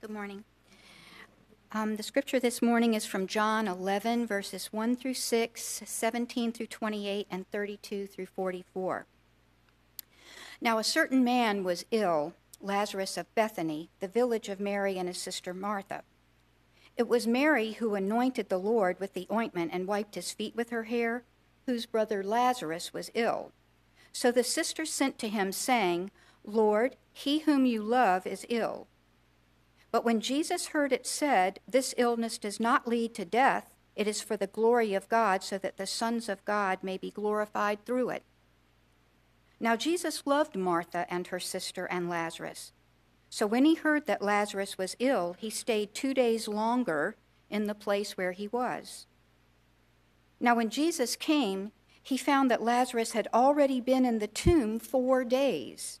Good morning. Um, the scripture this morning is from John 11, verses 1 through 6, 17 through 28, and 32 through 44. Now, a certain man was ill, Lazarus of Bethany, the village of Mary and his sister Martha. It was Mary who anointed the Lord with the ointment and wiped his feet with her hair, whose brother Lazarus was ill. So the sisters sent to him, saying, Lord, he whom you love is ill. But when Jesus heard it said, This illness does not lead to death, it is for the glory of God, so that the sons of God may be glorified through it. Now Jesus loved Martha and her sister and Lazarus. So when he heard that Lazarus was ill, he stayed two days longer in the place where he was. Now when Jesus came, he found that Lazarus had already been in the tomb four days.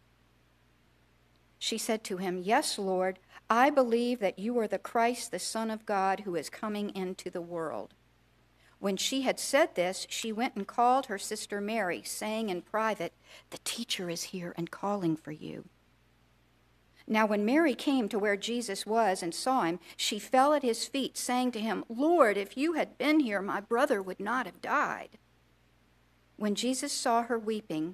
She said to him, Yes, Lord, I believe that you are the Christ, the Son of God, who is coming into the world. When she had said this, she went and called her sister Mary, saying in private, The teacher is here and calling for you. Now, when Mary came to where Jesus was and saw him, she fell at his feet, saying to him, Lord, if you had been here, my brother would not have died. When Jesus saw her weeping,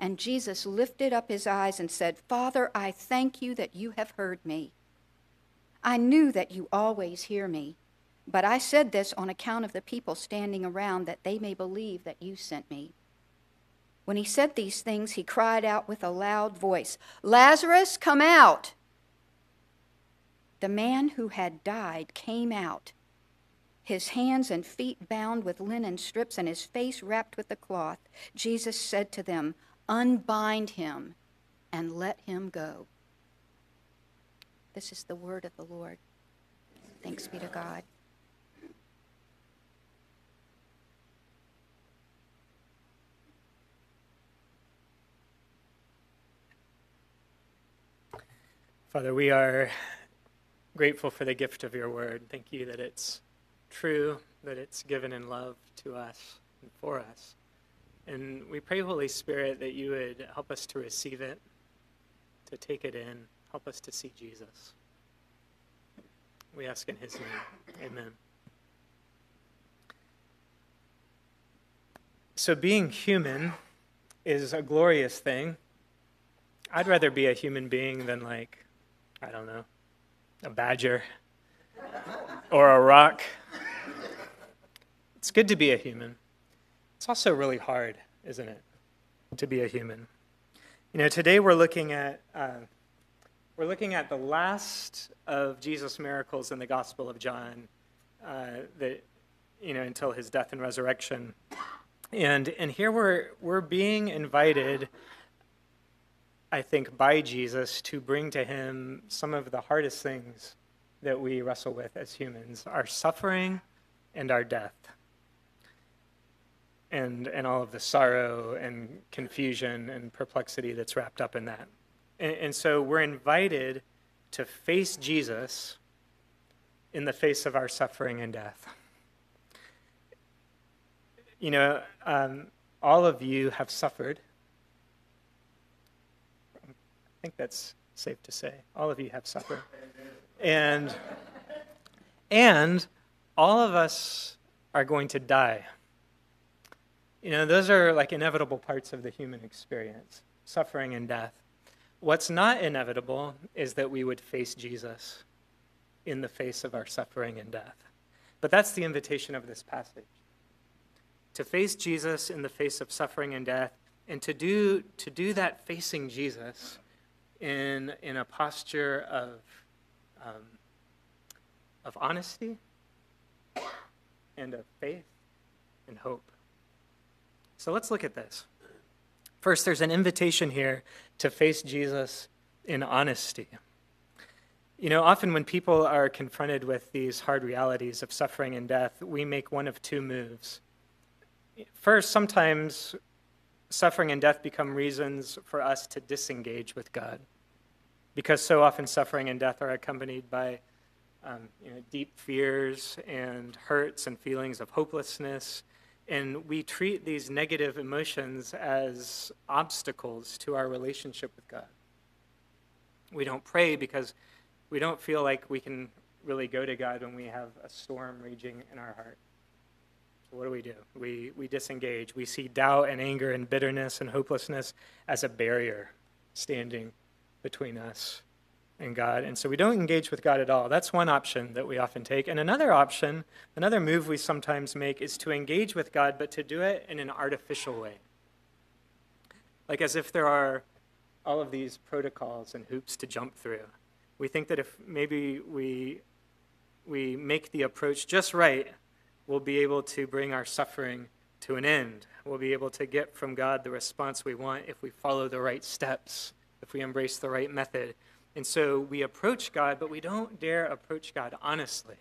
And Jesus lifted up his eyes and said, Father, I thank you that you have heard me. I knew that you always hear me, but I said this on account of the people standing around, that they may believe that you sent me. When he said these things, he cried out with a loud voice, Lazarus, come out! The man who had died came out, his hands and feet bound with linen strips and his face wrapped with a cloth. Jesus said to them, unbind him, and let him go. This is the word of the Lord. Thanks be to God. Father, we are grateful for the gift of your word. Thank you that it's true, that it's given in love to us and for us. And we pray, Holy Spirit, that you would help us to receive it, to take it in, help us to see Jesus. We ask in his name. Amen. So, being human is a glorious thing. I'd rather be a human being than, like, I don't know, a badger or a rock. It's good to be a human. It's also really hard, isn't it, to be a human? You know, today we're looking at uh, we're looking at the last of Jesus' miracles in the Gospel of John uh, that you know, until his death and resurrection. And, and here we're, we're being invited, I think, by Jesus to bring to him some of the hardest things that we wrestle with as humans our suffering and our death. And, and all of the sorrow and confusion and perplexity that's wrapped up in that. And, and so we're invited to face Jesus in the face of our suffering and death. You know, um, all of you have suffered. I think that's safe to say. All of you have suffered. And, and all of us are going to die. You know, those are like inevitable parts of the human experience suffering and death. What's not inevitable is that we would face Jesus in the face of our suffering and death. But that's the invitation of this passage to face Jesus in the face of suffering and death, and to do, to do that facing Jesus in, in a posture of, um, of honesty and of faith and hope. So let's look at this. First, there's an invitation here to face Jesus in honesty. You know, often when people are confronted with these hard realities of suffering and death, we make one of two moves. First, sometimes suffering and death become reasons for us to disengage with God, because so often suffering and death are accompanied by um, you know, deep fears and hurts and feelings of hopelessness. And we treat these negative emotions as obstacles to our relationship with God. We don't pray because we don't feel like we can really go to God when we have a storm raging in our heart. So what do we do? We, we disengage. We see doubt and anger and bitterness and hopelessness as a barrier standing between us and God. And so we don't engage with God at all. That's one option that we often take. And another option, another move we sometimes make is to engage with God, but to do it in an artificial way. Like as if there are all of these protocols and hoops to jump through we think that if maybe we, we make the approach just right, we'll be able to bring our suffering to an end. We'll be able to get from God the response we want if we follow the right steps, if we embrace the right method. And so we approach God, but we don't dare approach God honestly.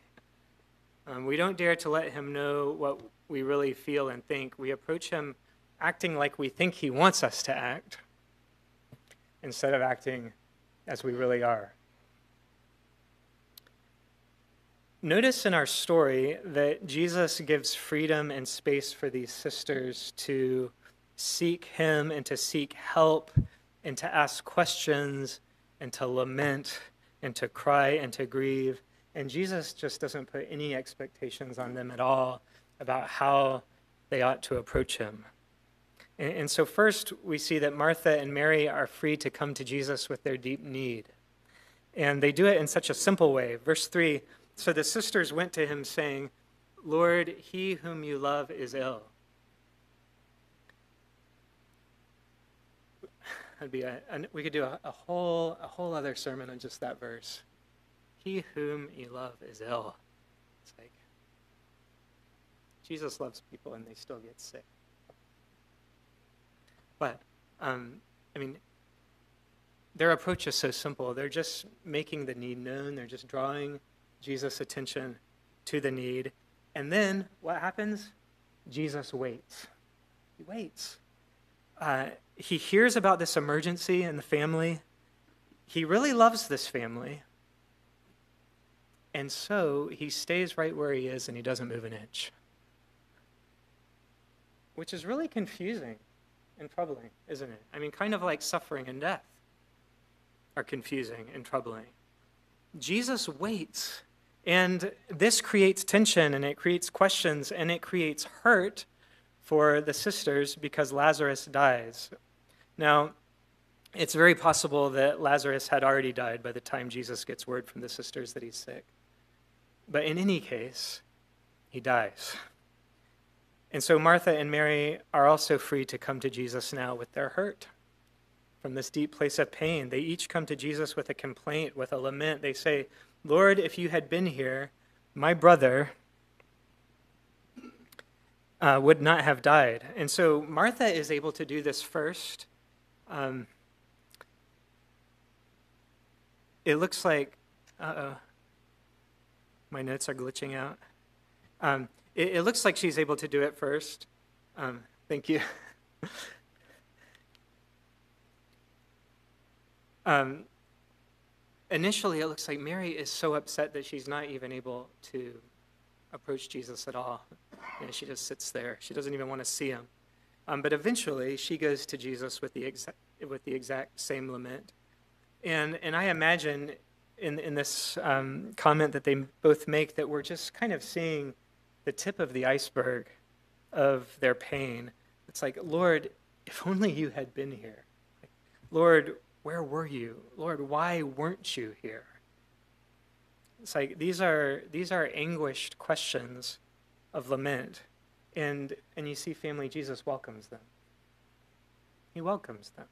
Um, we don't dare to let Him know what we really feel and think. We approach Him acting like we think He wants us to act instead of acting as we really are. Notice in our story that Jesus gives freedom and space for these sisters to seek Him and to seek help and to ask questions and to lament and to cry and to grieve. And Jesus just doesn't put any expectations on them at all about how they ought to approach Him. And, and so, first, we see that Martha and Mary are free to come to Jesus with their deep need. And they do it in such a simple way. Verse 3 so the sisters went to him, saying, Lord, he whom you love is ill. That'd be a, a, we could do a, a, whole a whole other sermon on just that verse. He whom you love is ill. It's like Jesus loves people and they still get sick. But um, I mean, their approach is so simple. They're just making the need known. They're just drawing Jesus' attention to the need. And then what happens? Jesus waits. He waits. Uh, he hears about this emergency in the family. He really loves this family. And so he stays right where he is and he doesn't move an inch. Which is really confusing and troubling, isn't it? I mean, kind of like suffering and death are confusing and troubling. Jesus waits and this creates tension and it creates questions and it creates hurt for the sisters because Lazarus dies. Now, it's very possible that Lazarus had already died by the time Jesus gets word from the sisters that he's sick. But in any case, he dies. And so Martha and Mary are also free to come to Jesus now with their hurt. From this deep place of pain, they each come to Jesus with a complaint, with a lament. They say, Lord, if you had been here, my brother uh, would not have died. And so Martha is able to do this first. Um, it looks like, uh oh, my notes are glitching out. Um, it, it, looks like she's able to do it first. Um, thank you. um, initially, it looks like Mary is so upset that she's not even able to approach Jesus at all. You know, she just sits there. She doesn't even want to see him. Um, but eventually, she goes to Jesus with the, exa- with the exact same lament. And, and I imagine in, in this um, comment that they both make that we're just kind of seeing the tip of the iceberg of their pain. It's like, Lord, if only you had been here. Lord, where were you? Lord, why weren't you here? It's like these are these are anguished questions of lament. And and you see family Jesus welcomes them. He welcomes them.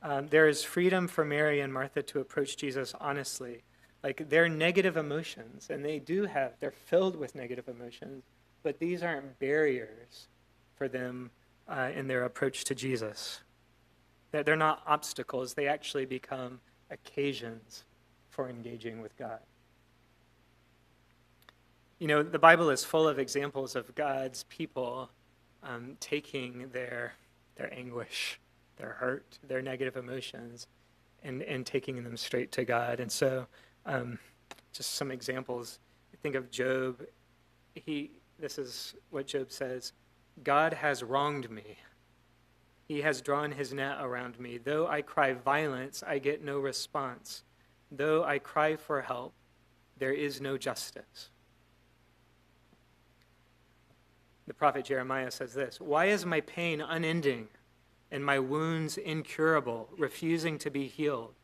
Um, there is freedom for Mary and Martha to approach Jesus honestly. Like they're negative emotions, and they do have, they're filled with negative emotions, but these aren't barriers for them uh, in their approach to Jesus. They're, they're not obstacles, they actually become occasions for engaging with God. You know, the Bible is full of examples of God's people um, taking their, their anguish, their hurt, their negative emotions, and, and taking them straight to God. And so, um, just some examples. I Think of Job. He, this is what Job says God has wronged me. He has drawn his net around me. Though I cry violence, I get no response. Though I cry for help, there is no justice. The prophet Jeremiah says this Why is my pain unending and my wounds incurable, refusing to be healed?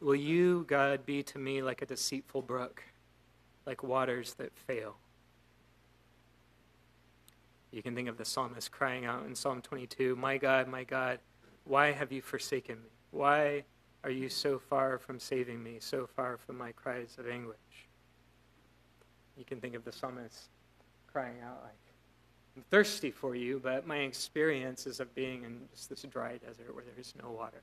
Will you, God, be to me like a deceitful brook, like waters that fail? You can think of the psalmist crying out in Psalm 22 My God, my God, why have you forsaken me? Why are you so far from saving me, so far from my cries of anguish? You can think of the psalmist crying out like, I'm thirsty for you, but my experience is of being in just this dry desert where there is no water.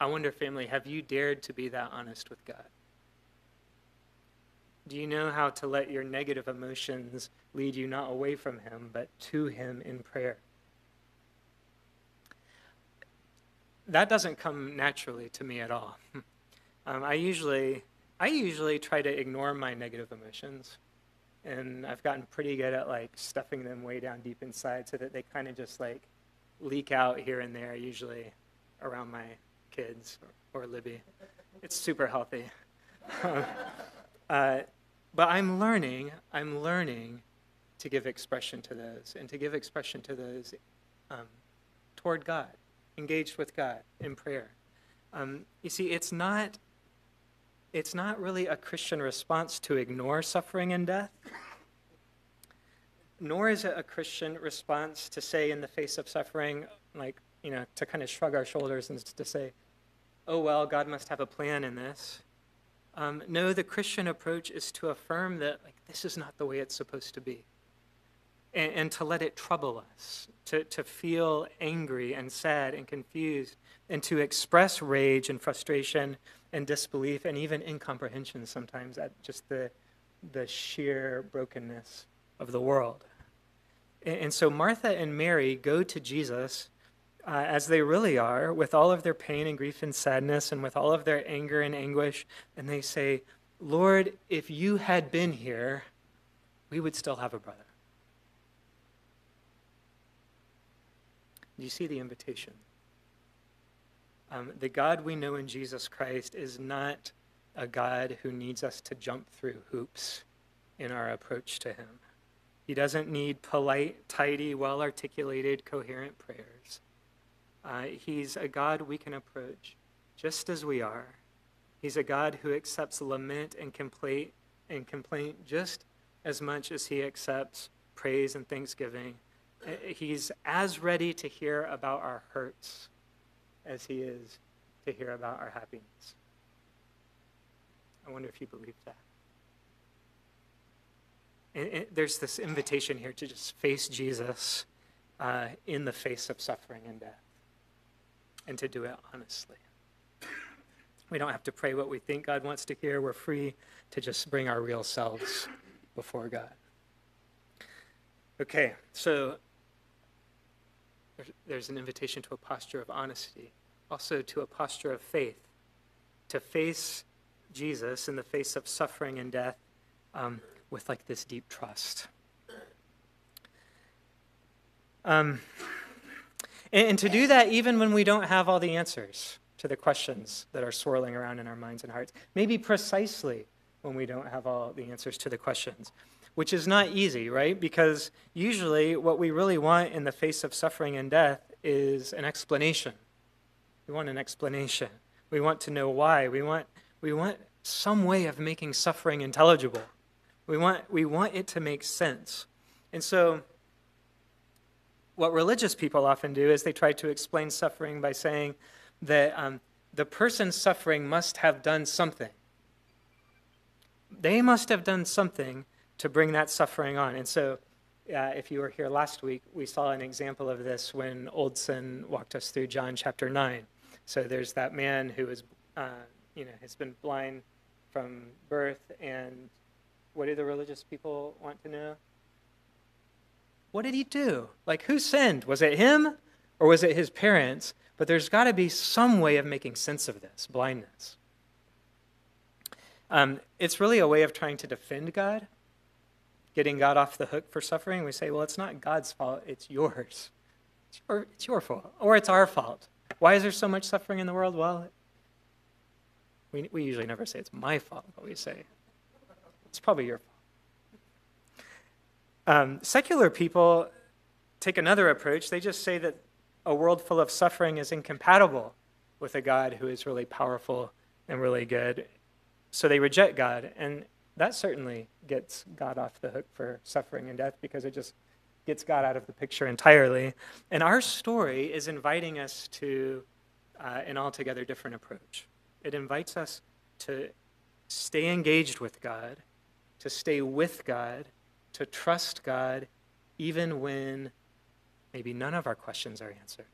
I wonder, family, have you dared to be that honest with God? Do you know how to let your negative emotions lead you not away from Him, but to Him in prayer? That doesn't come naturally to me at all. um, I usually I usually try to ignore my negative emotions. And I've gotten pretty good at like stuffing them way down deep inside so that they kind of just like leak out here and there, usually around my kids or, or Libby. It's super healthy. uh, but I'm learning, I'm learning to give expression to those and to give expression to those um, toward God, engaged with God in prayer. Um, you see, it's not it's not really a Christian response to ignore suffering and death, nor is it a Christian response to say, in the face of suffering, like, you know, to kind of shrug our shoulders and to say, oh, well, God must have a plan in this. Um, no, the Christian approach is to affirm that, like, this is not the way it's supposed to be. And, and to let it trouble us, to, to feel angry and sad and confused, and to express rage and frustration and disbelief and even incomprehension sometimes at just the, the sheer brokenness of the world. And, and so Martha and Mary go to Jesus uh, as they really are, with all of their pain and grief and sadness, and with all of their anger and anguish, and they say, Lord, if you had been here, we would still have a brother. Do you see the invitation? Um, the God we know in Jesus Christ is not a God who needs us to jump through hoops in our approach to Him. He doesn't need polite, tidy, well articulated, coherent prayers. Uh, he's a God we can approach just as we are. He's a God who accepts lament and complaint and complaint just as much as he accepts praise and thanksgiving. Uh, he's as ready to hear about our hurts as he is to hear about our happiness. I wonder if you believe that. And, and there's this invitation here to just face Jesus uh, in the face of suffering and death, and to do it honestly. We don't have to pray what we think God wants to hear. We're free to just bring our real selves before God. Okay, so there's an invitation to a posture of honesty, also to a posture of faith, to face Jesus in the face of suffering and death um, with like this deep trust. Um, and, and to do that even when we don't have all the answers to the questions that are swirling around in our minds and hearts, maybe precisely when we don't have all the answers to the questions which is not easy, right? Because usually what we really want in the face of suffering and death is an explanation. We want an explanation. We want to know why. We want, we want some way of making suffering intelligible. We want, we want it to make sense. And so, what religious people often do is they try to explain suffering by saying that um, the person suffering must have done something. They must have done something to bring that suffering on. And so, uh, if you were here last week, we saw an example of this when Oldson walked us through John chapter 9. So there's that man who is, uh, you know, has been blind from birth, and what do the religious people want to know? What did he do? Like, who sinned? Was it him or was it his parents? But there's got to be some way of making sense of this blindness. Um, it's really a way of trying to defend God getting God off the hook for suffering, we say, well, it's not God's fault, it's yours. It's your, it's your fault, or it's our fault. Why is there so much suffering in the world? Well, we, we usually never say it's my fault, but we say it's probably your fault. Um, secular people take another approach. They just say that a world full of suffering is incompatible with a God who is really powerful and really good. So they reject God. And that certainly gets God off the hook for suffering and death because it just gets God out of the picture entirely. And our story is inviting us to uh, an altogether different approach. It invites us to stay engaged with God, to stay with God, to trust God, even when maybe none of our questions are answered.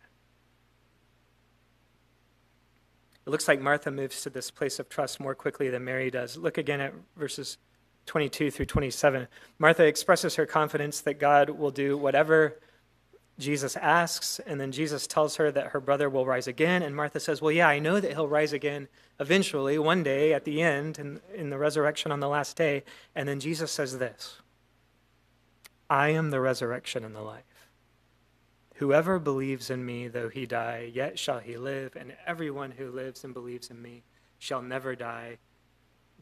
It looks like Martha moves to this place of trust more quickly than Mary does. Look again at verses 22 through 27. Martha expresses her confidence that God will do whatever Jesus asks, and then Jesus tells her that her brother will rise again. And Martha says, Well, yeah, I know that he'll rise again eventually, one day at the end, in, in the resurrection on the last day. And then Jesus says this I am the resurrection and the life. Whoever believes in me, though he die, yet shall he live, and everyone who lives and believes in me shall never die.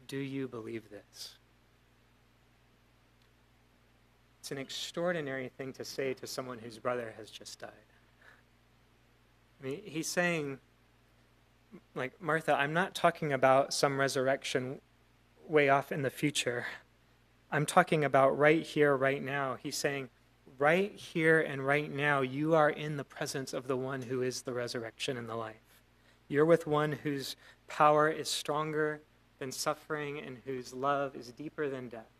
Do you believe this? It's an extraordinary thing to say to someone whose brother has just died. I mean, he's saying, like, Martha, I'm not talking about some resurrection way off in the future. I'm talking about right here, right now. He's saying, right here and right now, you are in the presence of the one who is the resurrection and the life. You're with one whose power is stronger than suffering and whose love is deeper than death.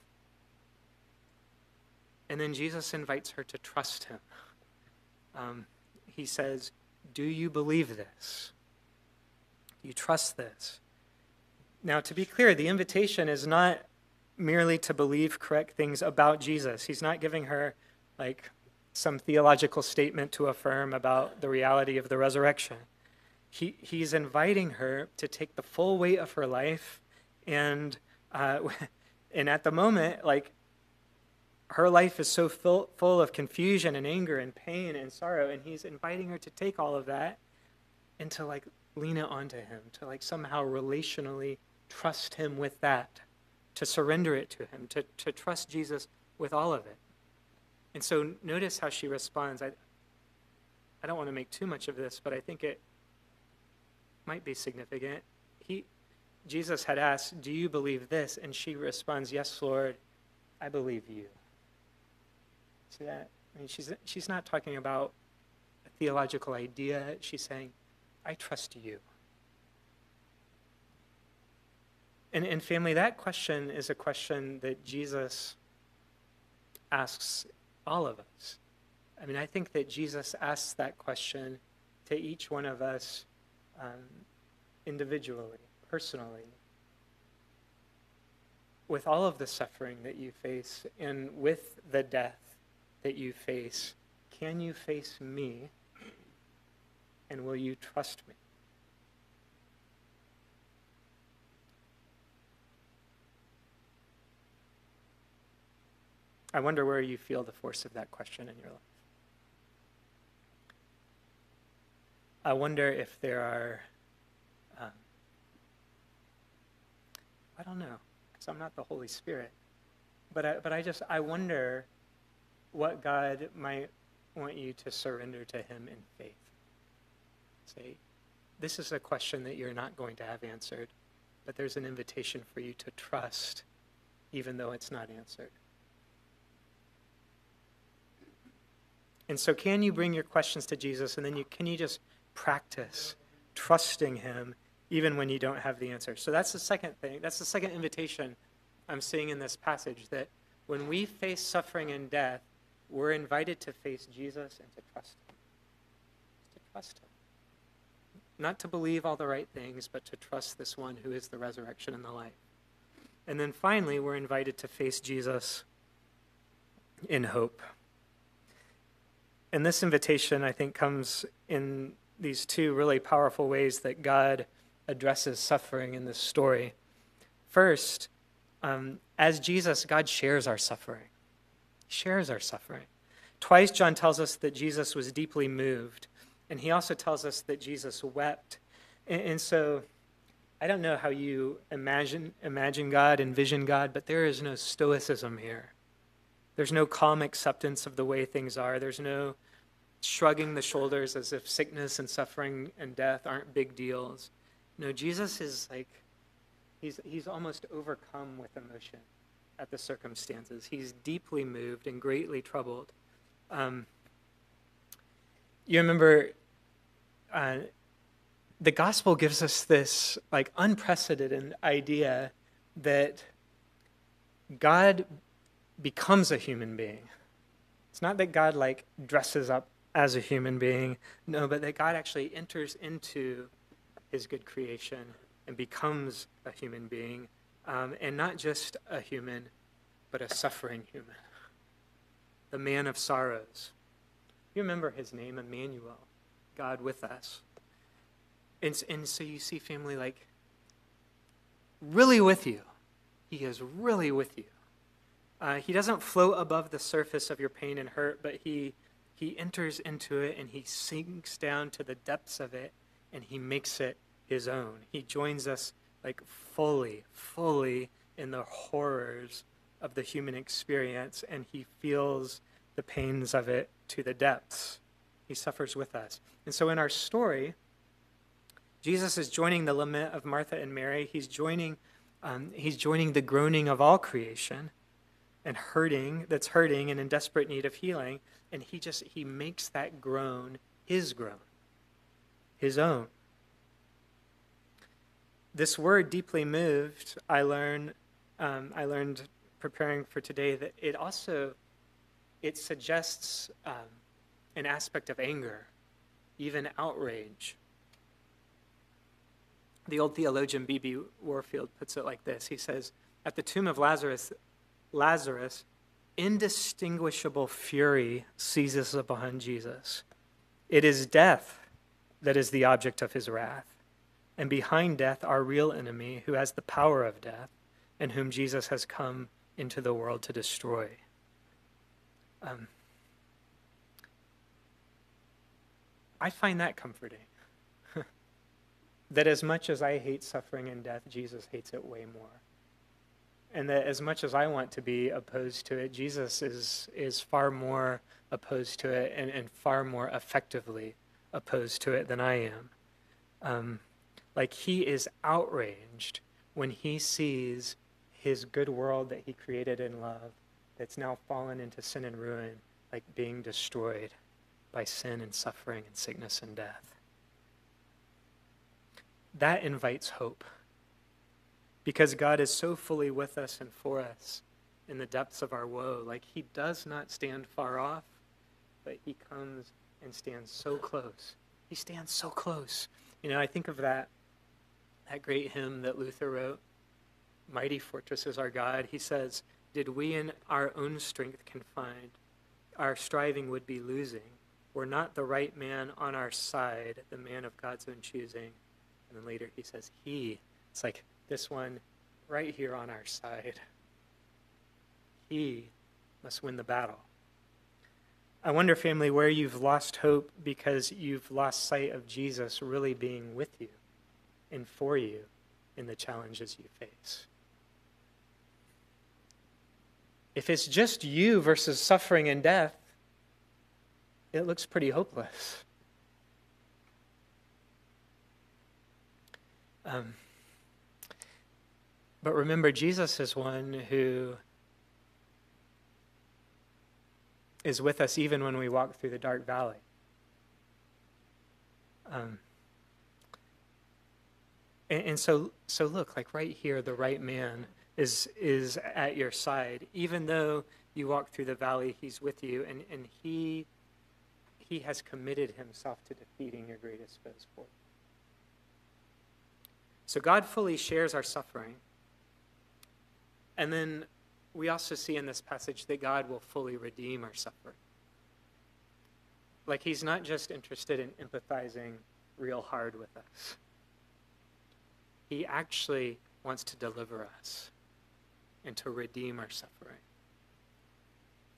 And then Jesus invites her to trust him. Um, he says, Do you believe this? You trust this? Now, to be clear, the invitation is not merely to believe correct things about Jesus. He's not giving her like some theological statement to affirm about the reality of the resurrection. He, he's inviting her to take the full weight of her life and uh, and at the moment like her life is so full, full of confusion and anger and pain and sorrow and he's inviting her to take all of that and to like lean it onto him to like somehow relationally trust him with that to surrender it to him to, to trust jesus with all of it and so notice how she responds. I, I don't want to make too much of this, but I think it might be significant. He, Jesus had asked, Do you believe this? And she responds, Yes, Lord, I believe you. See that? I mean, she's, she's not talking about a theological idea. She's saying, I trust you. And, and family, that question is a question that Jesus asks all of us. I mean, I think that Jesus asks that question to each one of us um, individually, personally, with all of the suffering that you face and with the death that you face. Can you face me? And will you trust me? I wonder where you feel the force of that question in your life. I wonder if there are, um, I don't know, because I'm not the Holy Spirit, but I, but I just, I wonder what God might want you to surrender to Him in faith. Say, this is a question that you're not going to have answered, but there's an invitation for you to trust, even though it's not answered. And so, can you bring your questions to Jesus and then you, can you just practice trusting Him even when you don't have the answer? So, that's the second thing. That's the second invitation I'm seeing in this passage that when we face suffering and death, we're invited to face Jesus and to trust Him. To trust Him. Not to believe all the right things, but to trust this one who is the resurrection and the life. And then finally, we're invited to face Jesus in hope. And this invitation, I think, comes in these two really powerful ways that God addresses suffering in this story. First, um, as Jesus, God shares our suffering. He shares our suffering. Twice, John tells us that Jesus was deeply moved, and he also tells us that Jesus wept. And, and so, I don't know how you imagine imagine God, envision God, but there is no stoicism here. There's no calm acceptance of the way things are. There's no shrugging the shoulders as if sickness and suffering and death aren't big deals. No, Jesus is like, he's, he's almost overcome with emotion at the circumstances. He's deeply moved and greatly troubled. Um, you remember uh, the gospel gives us this like unprecedented idea that God becomes a human being. It's not that God like dresses up as a human being, no, but that God actually enters into his good creation and becomes a human being, um, and not just a human, but a suffering human. The man of sorrows. You remember his name, Emmanuel, God with us. And, and so you see family like really with you. He is really with you. Uh, he doesn't float above the surface of your pain and hurt, but he, he enters into it and he sinks down to the depths of it and he makes it his own. He joins us like fully, fully in the horrors of the human experience and he feels the pains of it to the depths. He suffers with us. And so in our story, Jesus is joining the lament of Martha and Mary. He's joining, um, he's joining the groaning of all creation and hurting that's hurting and in desperate need of healing and he just he makes that groan his groan his own. This word deeply moved i learned um, i learned preparing for today that it also it suggests um, an aspect of anger even outrage. The old theologian B.B. Warfield puts it like this. He says at the tomb of lazarus Lazarus, indistinguishable fury seizes upon Jesus. It is death that is the object of his wrath. And behind death, our real enemy, who has the power of death, and whom Jesus has come into the world to destroy. Um, I find that comforting. that as much as I hate suffering and death, Jesus hates it way more and that as much as I want to be opposed to it, Jesus is is far more opposed to it and, and far more effectively opposed to it than I am. Um, like he is outraged when he sees his good world that he created in love that's now fallen into sin and ruin, like being destroyed by sin and suffering and sickness and death. That invites hope because God is so fully with us and for us in the depths of our woe. Like he does not stand far off, but he comes and stands so close. He stands so close. You know, I think of that that great hymn that Luther wrote, Mighty Fortress is Our God. He says, Did we in our own strength confide, our striving would be losing. Were not the right man on our side, the man of God's own choosing. And then later he says, He. It's like this one right here on our side. He must win the battle. I wonder, family, where you've lost hope because you've lost sight of Jesus really being with you and for you in the challenges you face. If it's just you versus suffering and death, it looks pretty hopeless. Um, but remember, Jesus is one who is with us even when we walk through the dark valley. Um, and, and, so, so look, like right here, the right man is is at your side, even though you walk through the valley. He's with you, and and he he has committed himself to defeating your greatest foes for. So God fully shares our suffering. And then we also see in this passage that God will fully redeem our suffering. Like he's not just interested in empathizing real hard with us, he actually wants to deliver us and to redeem our suffering.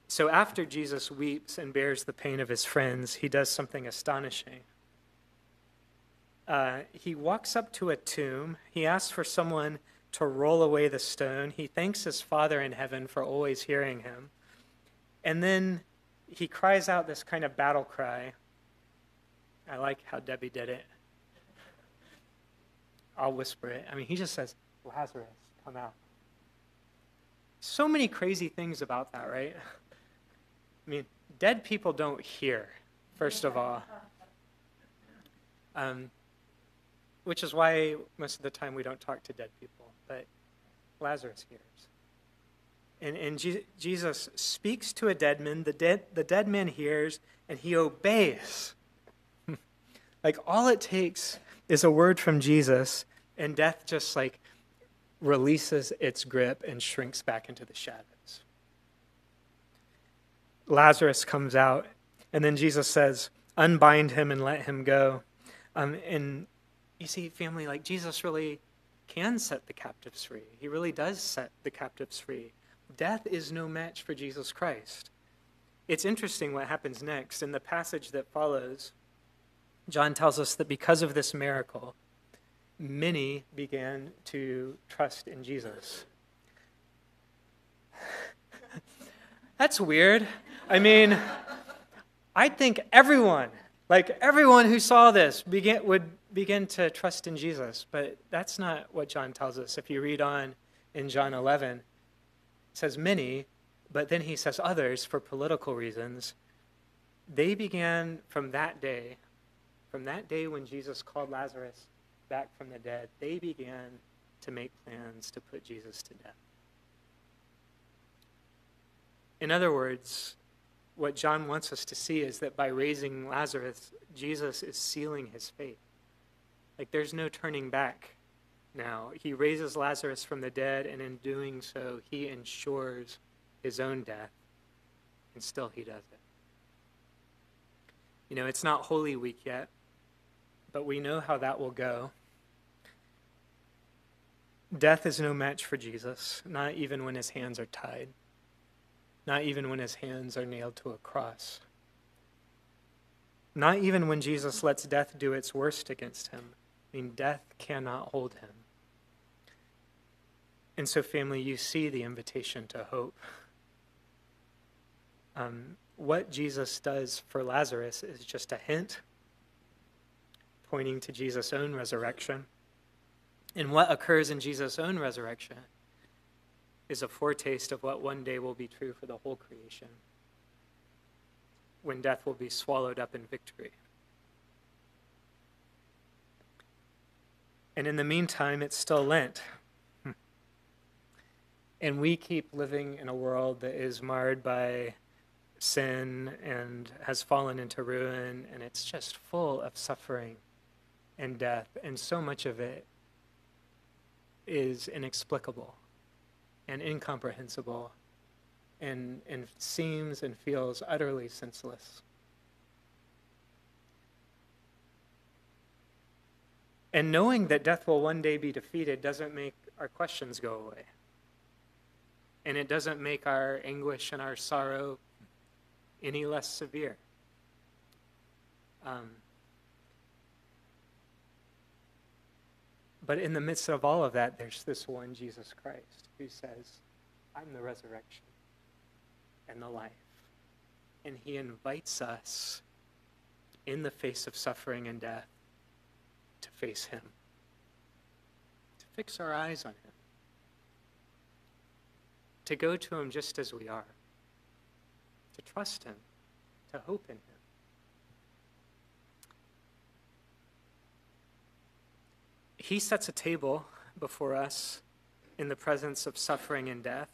So after Jesus weeps and bears the pain of his friends, he does something astonishing. Uh, he walks up to a tomb. He asks for someone to roll away the stone. He thanks his Father in heaven for always hearing him. And then he cries out this kind of battle cry. I like how Debbie did it. I'll whisper it. I mean, he just says, Lazarus, come out. So many crazy things about that, right? I mean, dead people don't hear, first of all. Um, which is why most of the time we don't talk to dead people but Lazarus hears. And, and Je- Jesus speaks to a dead man. The dead, the dead man hears, and he obeys. like all it takes is a word from Jesus, and death just like releases its grip and shrinks back into the shadows. Lazarus comes out, and then Jesus says, Unbind him and let him go. Um, and you see, family, like Jesus really can set the captives free. He really does set the captives free. Death is no match for Jesus Christ. It's interesting what happens next. In the passage that follows, John tells us that because of this miracle, many began to trust in Jesus. That's weird. I mean, I think everyone, like everyone who saw this, began, would begin to trust in Jesus. But that's not what John tells us. If you read on in John 11, it says many, but then he says others for political reasons. They began from that day, from that day when Jesus called Lazarus back from the dead, they began to make plans to put Jesus to death. In other words, what John wants us to see is that by raising Lazarus, Jesus is sealing his fate. Like there's no turning back now. He raises Lazarus from the dead, and in doing so, he ensures his own death, and still he does it. You know, it's not Holy Week yet, but we know how that will go. Death is no match for Jesus, not even when his hands are tied, not even when his hands are nailed to a cross, not even when Jesus lets death do its worst against him. I mean, death cannot hold him. And so, family, you see the invitation to hope. Um, what Jesus does for Lazarus is just a hint pointing to Jesus' own resurrection. And what occurs in Jesus' own resurrection is a foretaste of what one day will be true for the whole creation when death will be swallowed up in victory. And in the meantime, it's still Lent. Hmm. And we keep living in a world that is marred by sin and has fallen into ruin, and it's just full of suffering and death, and so much of it is inexplicable and incomprehensible and, and seems and feels utterly senseless. And knowing that death will one day be defeated doesn't make our questions go away. And it doesn't make our anguish and our sorrow any less severe. Um, but in the midst of all of that, there's this one Jesus Christ who says, I'm the resurrection and the life. And he invites us in the face of suffering and death face him, to fix our eyes on him, to go to him just as we are, to trust him, to hope in him. He sets a table before us in the presence of suffering and death,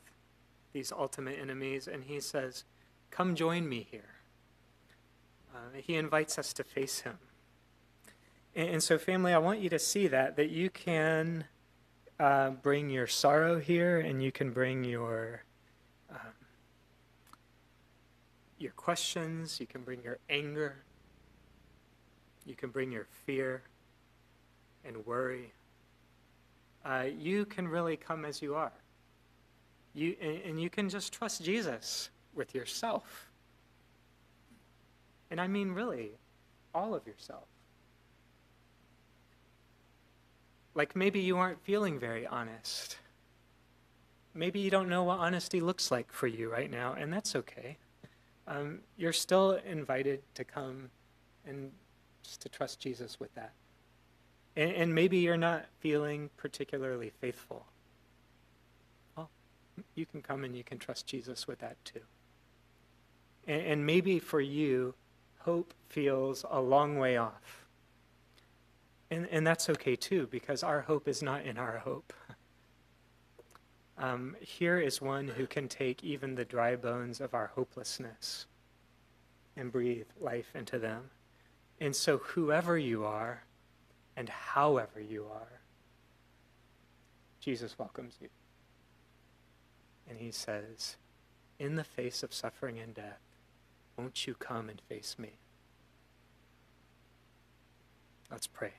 these ultimate enemies, and he says, Come join me here. Uh, he invites us to face him. And, and, so, family, I want you to see that, that you can uh, bring your sorrow here and you can bring your. Um, your questions, you can bring your anger, you can bring your fear and worry. Uh, you can really come as you are. You, and, and you can just trust Jesus with yourself. And I mean, really, all of yourself. Like maybe you aren't feeling very honest. Maybe you don't know what honesty looks like for you right now, and that's okay. Um, you're still invited to come and just to trust Jesus with that. And, and maybe you're not feeling particularly faithful. Well, you can come and you can trust Jesus with that too. And, and maybe for you, hope feels a long way off. And, and that's okay too, because our hope is not in our hope. Um, here is one who can take even the dry bones of our hopelessness and breathe life into them. And so, whoever you are and however you are, Jesus welcomes you. And he says, In the face of suffering and death, won't you come and face me? Let's pray.